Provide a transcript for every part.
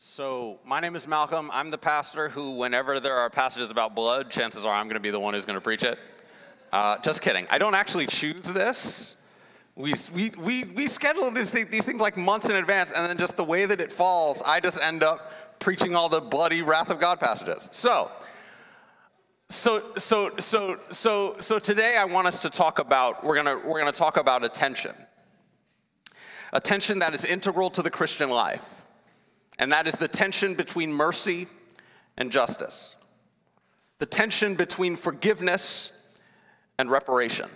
So, my name is Malcolm. I'm the pastor who, whenever there are passages about blood, chances are I'm going to be the one who's going to preach it. Uh, just kidding. I don't actually choose this. We, we, we, we schedule these, these things like months in advance, and then just the way that it falls, I just end up preaching all the bloody wrath of God passages. So, so, so, so, so, so today I want us to talk about, we're gonna, we're gonna talk about attention. Attention that is integral to the Christian life and that is the tension between mercy and justice, the tension between forgiveness and reparation.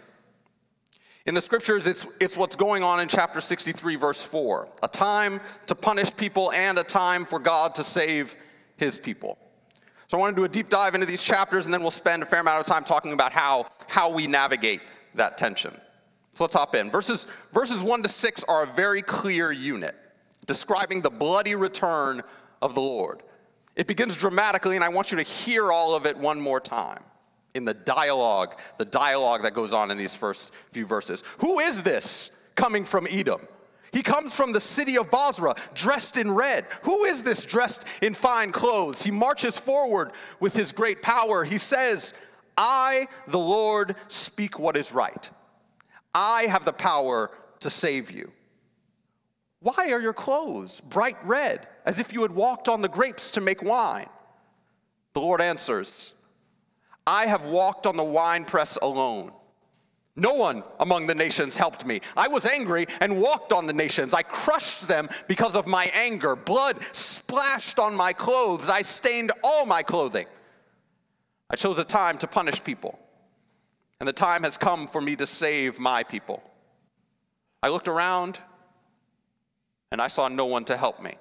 In the scriptures, it's, it's what's going on in chapter 63, verse 4 a time to punish people and a time for God to save his people. So I want to do a deep dive into these chapters, and then we'll spend a fair amount of time talking about how, how we navigate that tension. So let's hop in. Verses, verses 1 to 6 are a very clear unit describing the bloody return of the Lord. It begins dramatically, and I want you to hear all of it one more time in the dialogue, the dialogue that goes on in these first few verses. Who is this coming from Edom? He comes from the city of Bozrah, dressed in red. Who is this dressed in fine clothes? He marches forward with his great power. He says, I, the Lord, speak what is right. I have the power to save you. Why are your clothes bright red, as if you had walked on the grapes to make wine? The Lord answers, I have walked on the winepress alone. No one among the nations helped me. I was angry and walked on the nations. I crushed them because of my anger. Blood splashed on my clothes. I stained all my clothing. I chose a time to punish people, and the time has come for me to save my people. I looked around and I saw no one to help me.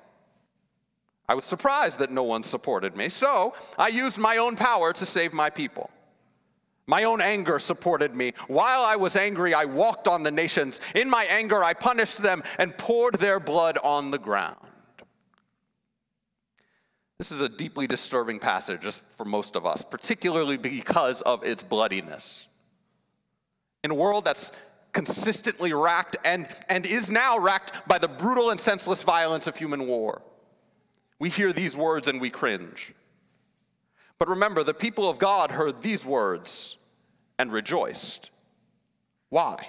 I was surprised that no one supported me, so I used my own power to save my people. My own anger supported me. While I was angry, I walked on the nations. In my anger, I punished them and poured their blood on the ground. This is a deeply disturbing passage just for most of us, particularly because of its bloodiness. In a world that's consistently racked and, and is now racked by the brutal and senseless violence of human war. We hear these words and we cringe. But remember, the people of God heard these words and rejoiced. Why?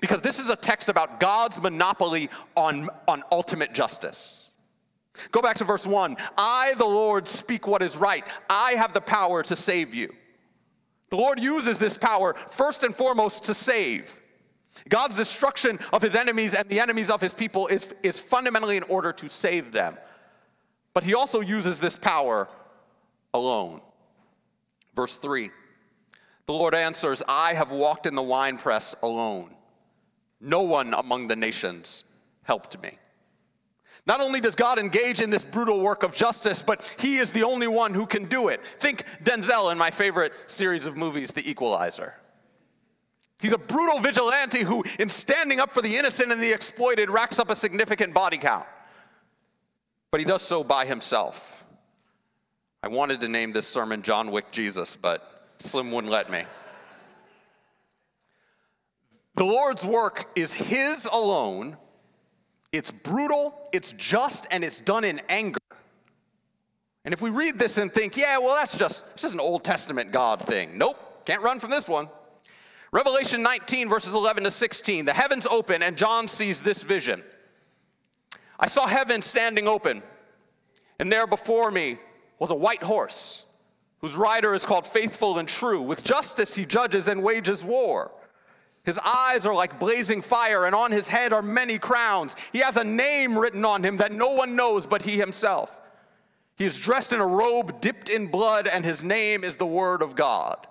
Because this is a text about God's monopoly on, on ultimate justice. Go back to verse 1. I, the Lord, speak what is right. I have the power to save you. The Lord uses this power first and foremost to save. God's destruction of his enemies and the enemies of his people is, is fundamentally in order to save them. But he also uses this power alone. Verse 3 The Lord answers, I have walked in the winepress alone. No one among the nations helped me. Not only does God engage in this brutal work of justice, but He is the only one who can do it. Think Denzel in my favorite series of movies, The Equalizer. He's a brutal vigilante who, in standing up for the innocent and the exploited, racks up a significant body count. But he does so by himself. I wanted to name this sermon John Wick Jesus, but Slim wouldn't let me. The Lord's work is His alone. It's brutal, it's just, and it's done in anger. And if we read this and think, yeah, well, that's just, just an Old Testament God thing. Nope, can't run from this one. Revelation 19, verses 11 to 16. The heavens open, and John sees this vision. I saw heaven standing open, and there before me was a white horse, whose rider is called Faithful and True. With justice he judges and wages war. His eyes are like blazing fire, and on his head are many crowns. He has a name written on him that no one knows but he himself. He is dressed in a robe dipped in blood, and his name is the Word of God.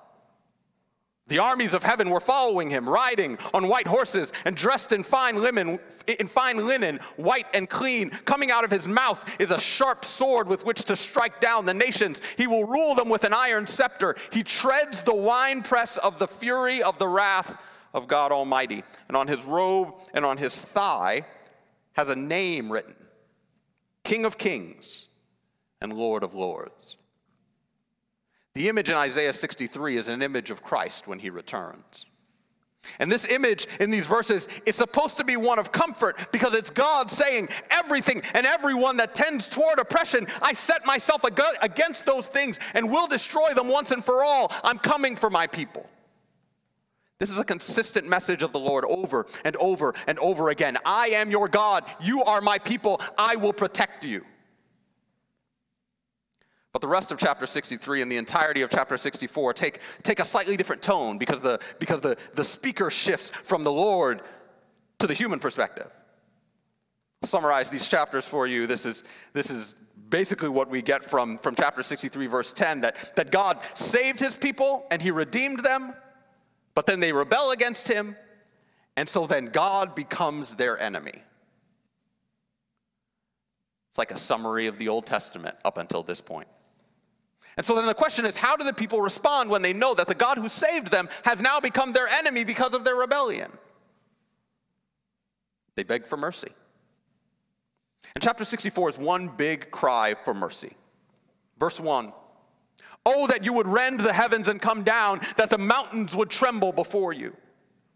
The armies of heaven were following him, riding on white horses and dressed in fine linen, in fine linen, white and clean. Coming out of his mouth is a sharp sword with which to strike down the nations. He will rule them with an iron scepter. He treads the winepress of the fury of the wrath of God Almighty. And on his robe and on his thigh has a name written King of Kings and Lord of Lords. The image in Isaiah 63 is an image of Christ when he returns. And this image in these verses is supposed to be one of comfort because it's God saying, Everything and everyone that tends toward oppression, I set myself against those things and will destroy them once and for all. I'm coming for my people. This is a consistent message of the Lord over and over and over again. I am your God. You are my people. I will protect you. But the rest of chapter 63 and the entirety of chapter 64 take, take a slightly different tone because, the, because the, the speaker shifts from the Lord to the human perspective. I'll summarize these chapters for you. This is, this is basically what we get from, from chapter 63, verse 10 that, that God saved his people and he redeemed them, but then they rebel against him, and so then God becomes their enemy. It's like a summary of the Old Testament up until this point. And so then the question is how do the people respond when they know that the God who saved them has now become their enemy because of their rebellion? They beg for mercy. And chapter 64 is one big cry for mercy. Verse 1 Oh, that you would rend the heavens and come down, that the mountains would tremble before you.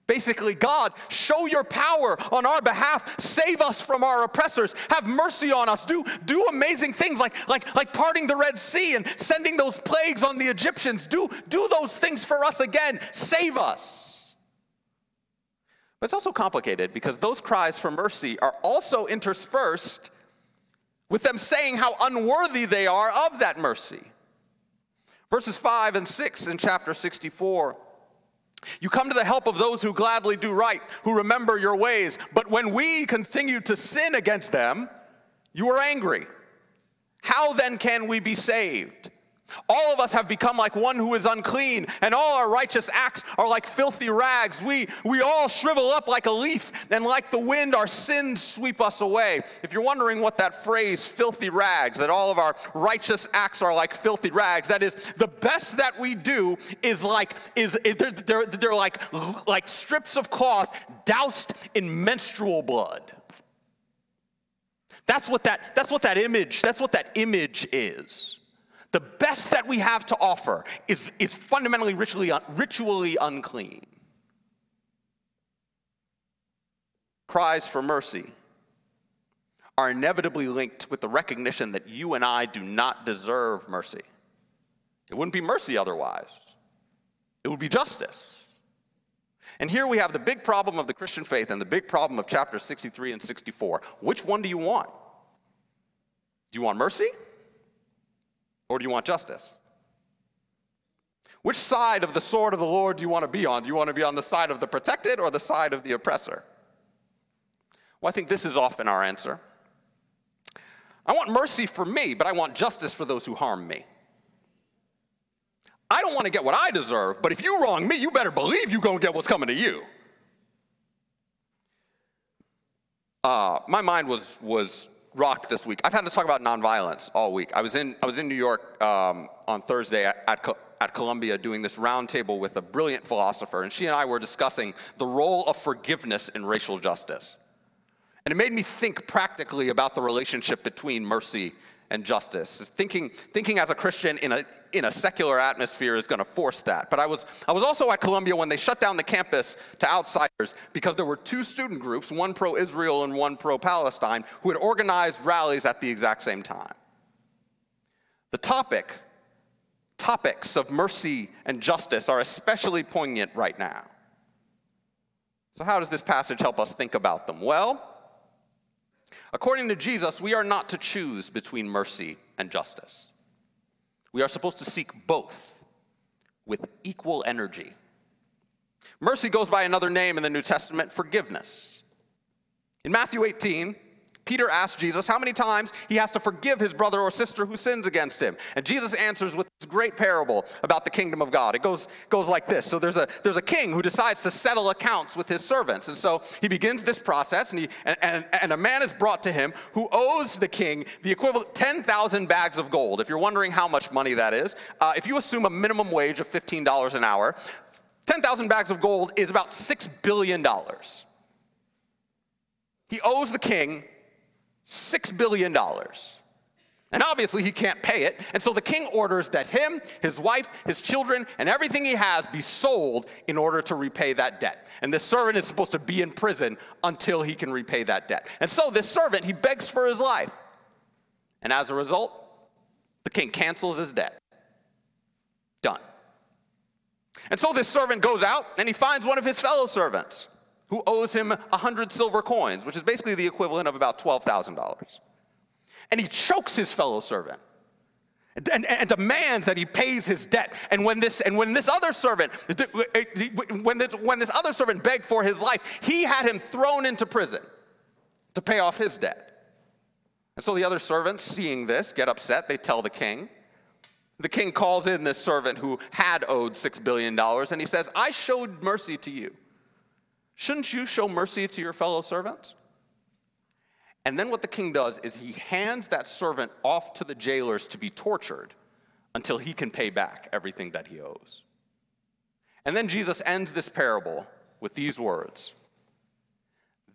Basically, God, show your power on our behalf. Save us from our oppressors. Have mercy on us. Do, do amazing things like, like, like parting the Red Sea and sending those plagues on the Egyptians. Do, do those things for us again. Save us. But it's also complicated because those cries for mercy are also interspersed with them saying how unworthy they are of that mercy. Verses 5 and 6 in chapter 64 you come to the help of those who gladly do right, who remember your ways. But when we continue to sin against them, you are angry. How then can we be saved? All of us have become like one who is unclean, and all our righteous acts are like filthy rags. We, we all shrivel up like a leaf, and like the wind, our sins sweep us away. If you're wondering what that phrase, filthy rags, that all of our righteous acts are like filthy rags, that is, the best that we do is like, is, they're, they're, they're like, like strips of cloth doused in menstrual blood. That's what that, that's what that image, that's what that image is. The best that we have to offer is, is fundamentally ritually, ritually unclean. Cries for mercy are inevitably linked with the recognition that you and I do not deserve mercy. It wouldn't be mercy otherwise, it would be justice. And here we have the big problem of the Christian faith and the big problem of chapters 63 and 64. Which one do you want? Do you want mercy? Or do you want justice? Which side of the sword of the Lord do you want to be on? Do you want to be on the side of the protected or the side of the oppressor? Well, I think this is often our answer. I want mercy for me, but I want justice for those who harm me. I don't want to get what I deserve, but if you wrong me, you better believe you're going to get what's coming to you. Uh, my mind was, was rocked this week. I've had to talk about nonviolence all week. I was in, I was in New York um, on Thursday at, at, at Columbia doing this roundtable with a brilliant philosopher, and she and I were discussing the role of forgiveness in racial justice. And it made me think practically about the relationship between mercy and justice. Thinking, thinking as a Christian in a, in a secular atmosphere is going to force that. But I was, I was also at Columbia when they shut down the campus to outsiders because there were two student groups, one pro Israel and one pro Palestine, who had organized rallies at the exact same time. The topic, topics of mercy and justice are especially poignant right now. So, how does this passage help us think about them? Well, According to Jesus, we are not to choose between mercy and justice. We are supposed to seek both with equal energy. Mercy goes by another name in the New Testament forgiveness. In Matthew 18, Peter asks Jesus how many times he has to forgive his brother or sister who sins against him. And Jesus answers with this great parable about the kingdom of God. It goes, goes like this. So there's a, there's a king who decides to settle accounts with his servants. And so he begins this process, and, he, and, and, and a man is brought to him who owes the king the equivalent 10,000 bags of gold. If you're wondering how much money that is, uh, if you assume a minimum wage of $15 an hour, 10,000 bags of gold is about $6 billion. He owes the king $6 billion. And obviously, he can't pay it. And so the king orders that him, his wife, his children, and everything he has be sold in order to repay that debt. And this servant is supposed to be in prison until he can repay that debt. And so this servant, he begs for his life. And as a result, the king cancels his debt. Done. And so this servant goes out and he finds one of his fellow servants who owes him a hundred silver coins, which is basically the equivalent of about $12,000 and he chokes his fellow servant. And, and, and, demands that he pays his debt. And when this and when this other servant, eh, when this, when this other servant begged for his life, he had him thrown into prison to pay off his debt. And so the other servants, seeing this, get upset. They tell the king. The king calls in this servant who had owed six billion dollars, and he says, "I showed mercy to you. Shouldn't you show mercy to your fellow servants?" And then what the king does is he hands that servant off to the jailers to be tortured until he can pay back everything that he owes. And then Jesus ends this parable with these words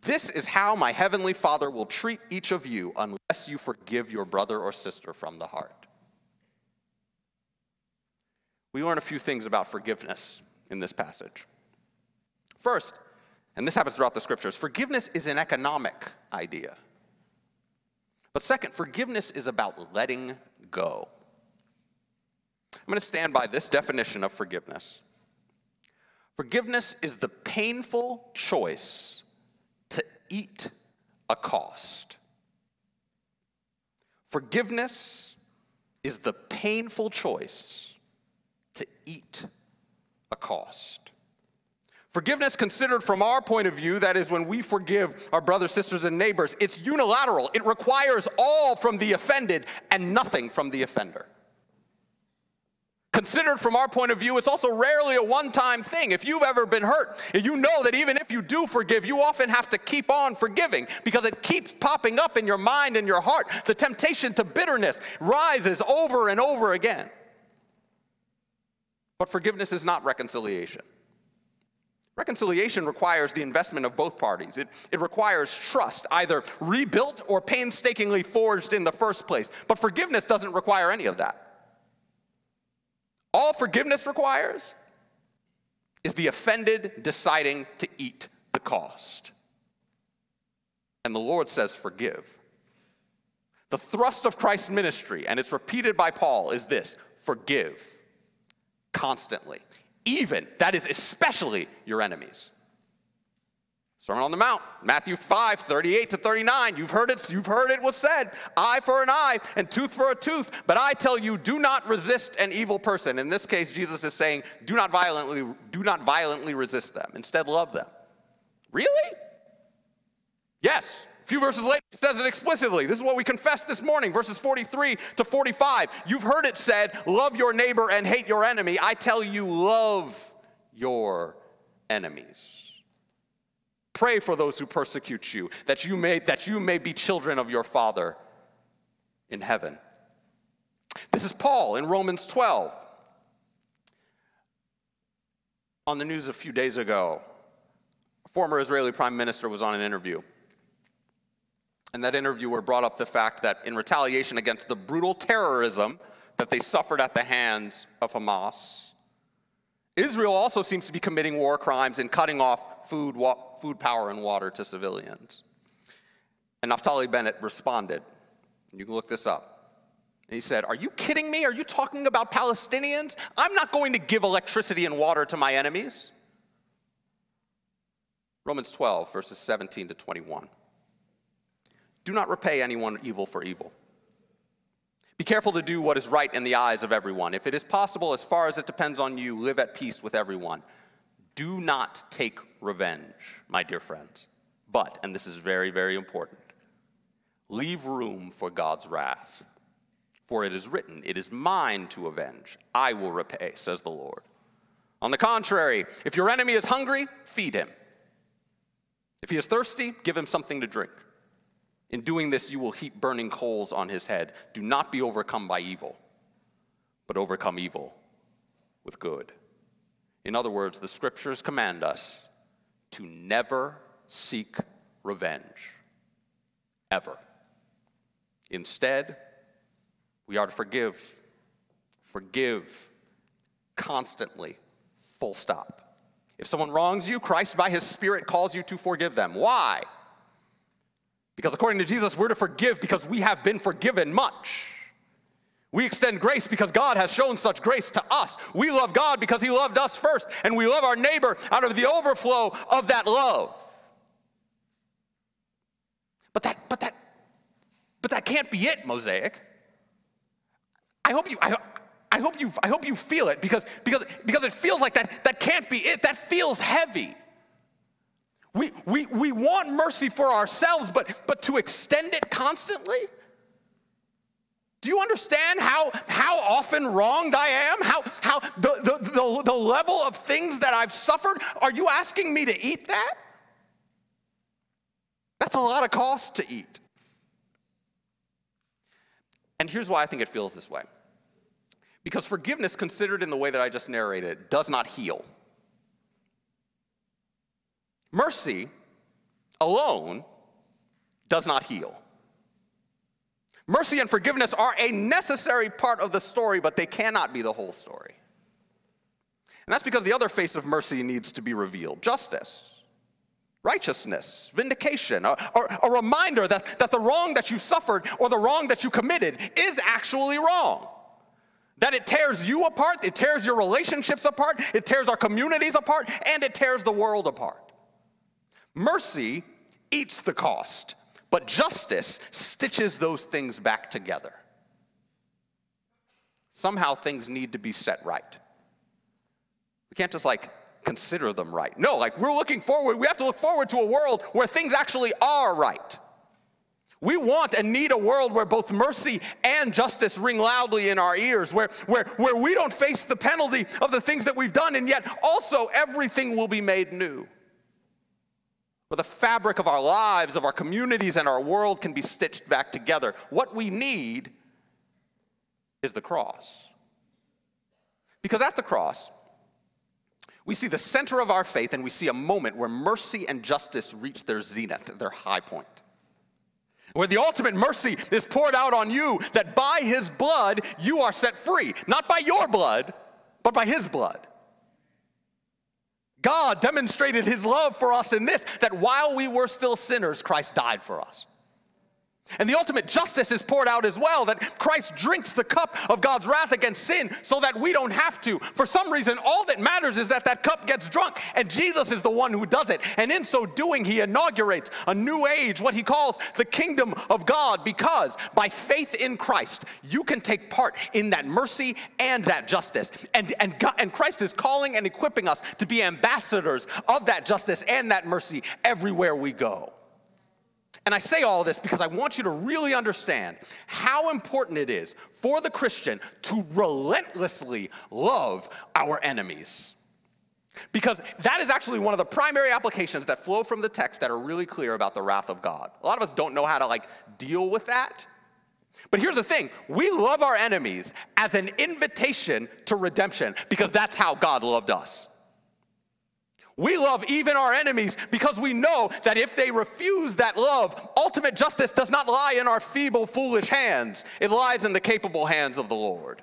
This is how my heavenly Father will treat each of you unless you forgive your brother or sister from the heart. We learn a few things about forgiveness in this passage. First, and this happens throughout the scriptures, forgiveness is an economic idea. But second, forgiveness is about letting go. I'm going to stand by this definition of forgiveness. Forgiveness is the painful choice to eat a cost. Forgiveness is the painful choice to eat a cost. Forgiveness considered from our point of view, that is, when we forgive our brothers, sisters, and neighbors, it's unilateral. It requires all from the offended and nothing from the offender. Considered from our point of view, it's also rarely a one time thing. If you've ever been hurt, you know that even if you do forgive, you often have to keep on forgiving because it keeps popping up in your mind and your heart. The temptation to bitterness rises over and over again. But forgiveness is not reconciliation. Reconciliation requires the investment of both parties. It, it requires trust, either rebuilt or painstakingly forged in the first place. But forgiveness doesn't require any of that. All forgiveness requires is the offended deciding to eat the cost. And the Lord says, forgive. The thrust of Christ's ministry, and it's repeated by Paul, is this forgive constantly even, that is especially your enemies. Sermon on the Mount, Matthew 5, 38 to 39. You've heard it, you've heard it was said, eye for an eye and tooth for a tooth. But I tell you, do not resist an evil person. In this case, Jesus is saying, do not violently, do not violently resist them. Instead, love them. Really? Yes, a few verses later, it says it explicitly. This is what we confessed this morning, verses 43 to 45. You've heard it said, Love your neighbor and hate your enemy. I tell you, love your enemies. Pray for those who persecute you, that you may, that you may be children of your Father in heaven. This is Paul in Romans 12. On the news a few days ago, a former Israeli prime minister was on an interview. And that interviewer brought up the fact that in retaliation against the brutal terrorism that they suffered at the hands of Hamas, Israel also seems to be committing war crimes and cutting off food, wa- food power, and water to civilians. And Naftali Bennett responded, you can look this up. And he said, Are you kidding me? Are you talking about Palestinians? I'm not going to give electricity and water to my enemies. Romans 12, verses 17 to 21. Do not repay anyone evil for evil. Be careful to do what is right in the eyes of everyone. If it is possible, as far as it depends on you, live at peace with everyone. Do not take revenge, my dear friends. But, and this is very, very important, leave room for God's wrath. For it is written, It is mine to avenge. I will repay, says the Lord. On the contrary, if your enemy is hungry, feed him. If he is thirsty, give him something to drink. In doing this, you will heap burning coals on his head. Do not be overcome by evil, but overcome evil with good. In other words, the scriptures command us to never seek revenge, ever. Instead, We are to forgive, forgive constantly, full stop. If someone wrongs you, Christ by his Spirit calls you to forgive them. Why? Because according to Jesus, we're to forgive because we have been forgiven much. We extend grace because God has shown such grace to us. We love God because He loved us first, and we love our neighbor out of the overflow of that love. But that, but that, but that can't be it, Mosaic. I hope you, I, I hope you, I hope you feel it because, because, because it feels like that, that can't be it. That feels heavy. We, we, we want mercy for ourselves, but, but to extend it constantly? Do you understand how, how often wronged I am? How, how the, the, the, the level of things that I've suffered? Are you asking me to eat that? That's a lot of cost to eat. And here's why I think it feels this way because forgiveness, considered in the way that I just narrated, does not heal. Mercy alone does not heal. Mercy and forgiveness are a necessary part of the story, but they cannot be the whole story. And that's because the other face of mercy needs to be revealed justice, righteousness, vindication, a, a, reminder that, that the wrong that you suffered or the wrong that you committed is actually wrong. That it tears you apart, it tears your relationships apart, it tears our communities apart, and it tears the world apart. Mercy eats the cost, but justice stitches those things back together. Somehow things need to be set right. We can't just like consider them right. No, like we're looking forward, we have to look forward to a world where things actually are right. We want and need a world where both mercy and justice ring loudly in our ears, where, where, where we don't face the penalty of the things that we've done, and yet also everything will be made new. Where the fabric of our lives, of our communities, and our world can be stitched back together. What we need is the cross. Because at the cross, we see the center of our faith and we see a moment where mercy and justice reach their zenith, their high point where the ultimate mercy is poured out on you, that by his blood you are set free. Not by your blood, but by his blood. God demonstrated his love for us in this that while we were still sinners, Christ died for us. And the ultimate justice is poured out as well that Christ drinks the cup of God's wrath against sin so that we don't have to. For some reason, all that matters is that that cup gets drunk, and Jesus is the one who does it. And in so doing, he inaugurates a new age, what he calls the kingdom of God, because by faith in Christ, you can take part in that mercy and that justice. And, and, God, and Christ is calling and equipping us to be ambassadors of that justice and that mercy everywhere we go. And I say all this because I want you to really understand how important it is for the Christian to relentlessly love our enemies. Because that is actually one of the primary applications that flow from the text that are really clear about the wrath of God. A lot of us don't know how to like deal with that. But here's the thing we love our enemies as an invitation to redemption because that's how God loved us. We love even our enemies because we know that if they refuse that love, ultimate justice does not lie in our feeble, foolish hands. It lies in the capable hands of the Lord.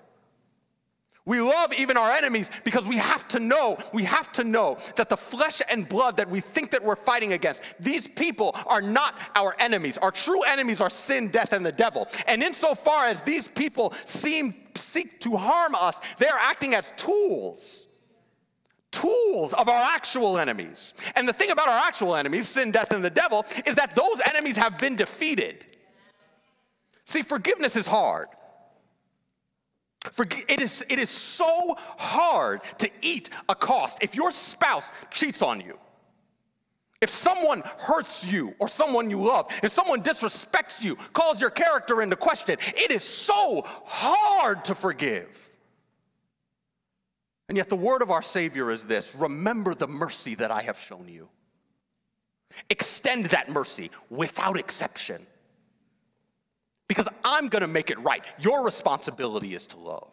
We love even our enemies because we have to know, we have to know that the flesh and blood that we think that we're fighting against, these people are not our enemies. Our true enemies are sin, death, and the devil. And insofar as these people seem seek to harm us, they are acting as tools tools of our actual enemies. And the thing about our actual enemies, sin, death, and the devil, is that those enemies have been defeated. See, forgiveness is hard. For it, is, it is so hard to eat a cost. If your spouse cheats on you, if someone hurts you or someone you love, if someone disrespects you, calls your character into question, it is so hard to forgive. And yet, the word of our Savior is this remember the mercy that I have shown you. Extend that mercy without exception. Because I'm going to make it right. Your responsibility is to love.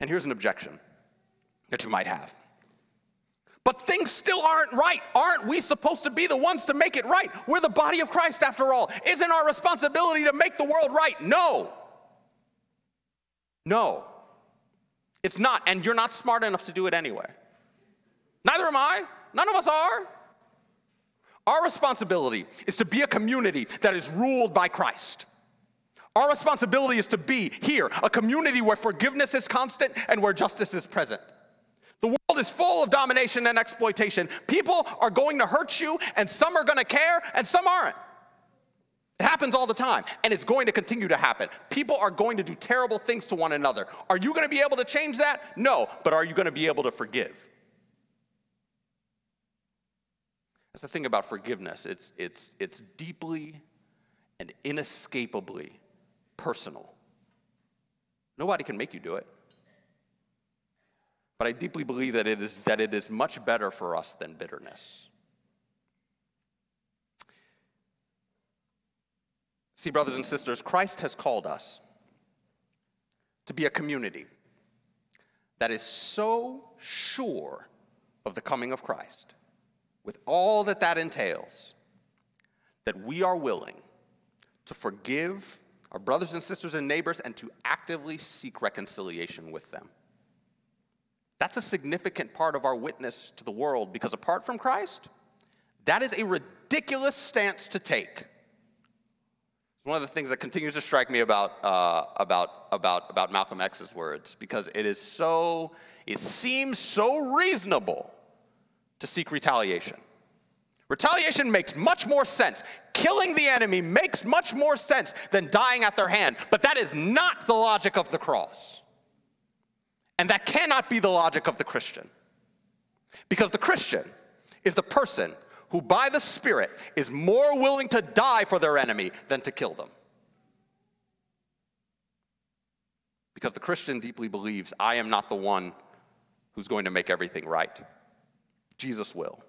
And here's an objection that you might have But things still aren't right. Aren't we supposed to be the ones to make it right? We're the body of Christ after all. Isn't our responsibility to make the world right? No. No. It's not, and you're not smart enough to do it anyway. Neither am I. None of us are. Our responsibility is to be a community that is ruled by Christ. Our responsibility is to be here, a community where forgiveness is constant and where justice is present. The world is full of domination and exploitation. People are going to hurt you, and some are going to care, and some aren't. It happens all the time, and it's going to continue to happen. People are going to do terrible things to one another. Are you going to be able to change that? No, but are you going to be able to forgive? That's the thing about forgiveness. It's, it's, it's deeply and inescapably personal. Nobody can make you do it. But I deeply believe that it is, that it is much better for us than bitterness. See, brothers and sisters, Christ has called us to be a community that is so sure of the coming of Christ, with all that that entails, that we are willing to forgive our brothers and sisters and neighbors and to actively seek reconciliation with them. That's a significant part of our witness to the world because apart from Christ, that is a ridiculous stance to take. It's one of the things that continues to strike me about, uh, about, about, about Malcolm X's words because it is so, it seems so reasonable to seek retaliation. Retaliation makes much more sense. Killing the enemy makes much more sense than dying at their hand, but that is not the logic of the cross. And that cannot be the logic of the Christian. Because the Christian is the person who by the Spirit is more willing to die for their enemy than to kill them. Because the Christian deeply believes, I am not the one who's going to make everything right. Jesus will.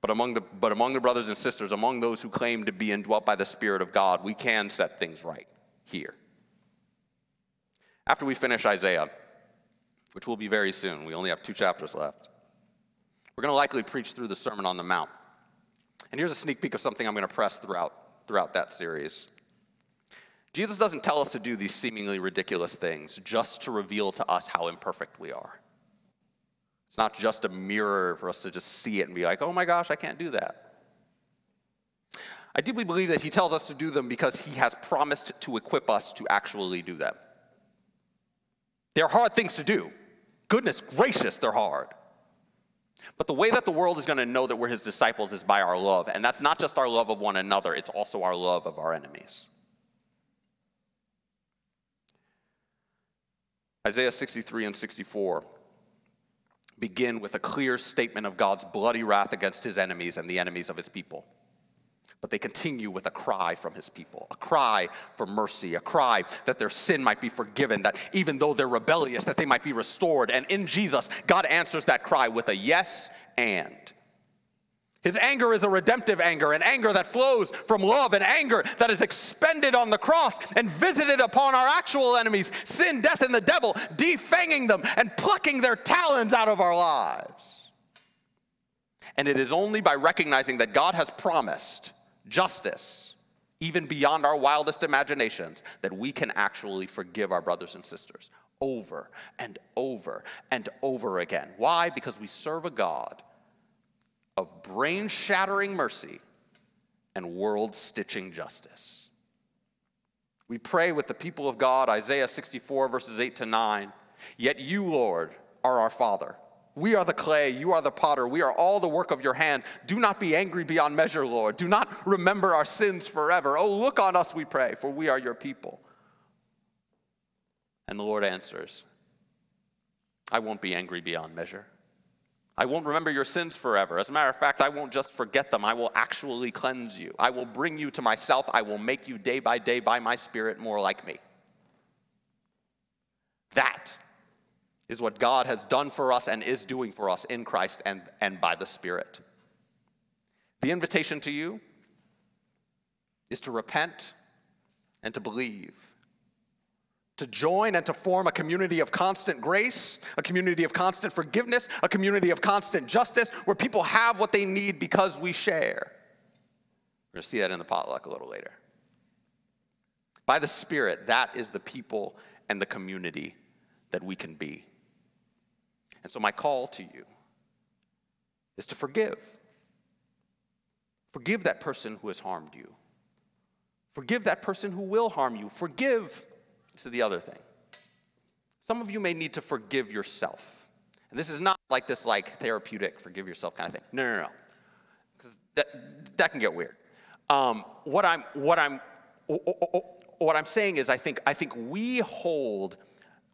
But among, the, but among the brothers and sisters, among those who claim to be indwelt by the Spirit of God, we can set things right here. After we finish Isaiah, which will be very soon, we only have two chapters left, we're going to likely preach through the Sermon on the Mount. And here's a sneak peek of something I'm going to press throughout, throughout that series. Jesus doesn't tell us to do these seemingly ridiculous things just to reveal to us how imperfect we are. It's not just a mirror for us to just see it and be like, oh my gosh, I can't do that. I deeply believe that he tells us to do them because he has promised to equip us to actually do them. They're hard things to do. Goodness gracious, they're hard. But the way that the world is going to know that we're his disciples is by our love. And that's not just our love of one another, it's also our love of our enemies. Isaiah 63 and 64 begin with a clear statement of God's bloody wrath against his enemies and the enemies of his people. But they continue with a cry from his people, a cry for mercy, a cry that their sin might be forgiven, that even though they're rebellious, that they might be restored. And in Jesus, God answers that cry with a yes and. His anger is a redemptive anger, an anger that flows from love, an anger that is expended on the cross and visited upon our actual enemies, sin, death, and the devil, defanging them and plucking their talons out of our lives. And it is only by recognizing that God has promised justice, even beyond our wildest imaginations, that we can actually forgive our brothers and sisters over and over and over again. Why? Because we serve a God of brain shattering mercy and world stitching justice. We pray with the people of God, Isaiah 64, verses 8 to 9. Yet you, Lord, are our Father. We are the clay, you are the potter, we are all the work of your hand. Do not be angry beyond measure, Lord. Do not remember our sins forever. Oh, look on us, we pray, for we are your people. And the Lord answers, I won't be angry beyond measure. I won't remember your sins forever. As a matter of fact, I won't just forget them. I will actually cleanse you. I will bring you to myself. I will make you day by day by my Spirit more like me. That is what God has done for us and is doing for us in Christ and, and by the Spirit. The invitation to you is to repent and to believe, to join and to form a community of constant grace, a community of constant forgiveness, a community of constant justice, where people have what they need because we share. We're going to see that in the potluck a little later. By the Spirit, that is the people and the community that we can be. And so, my call to you is to forgive. Forgive that person who has harmed you. Forgive that person who will harm you. Forgive this is the other thing. Some of you may need to forgive yourself. And this is not like this like therapeutic forgive yourself kind of thing. No, no, no. Because that, that can get weird. Um, what I'm what I'm what I'm saying is I think I think we hold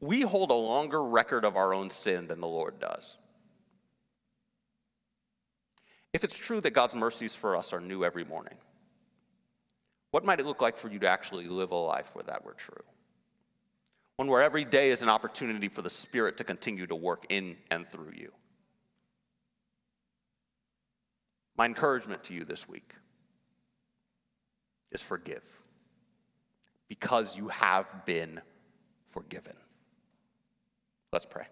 we hold a longer record of our own sin than the Lord does. If it's true that God's mercies for us are new every morning, what might it look like for you to actually live a life where that were true? one where every day is an opportunity for the Spirit to continue to work in and through you. My encouragement to you this week is forgive because you have been forgiven. Let's pray.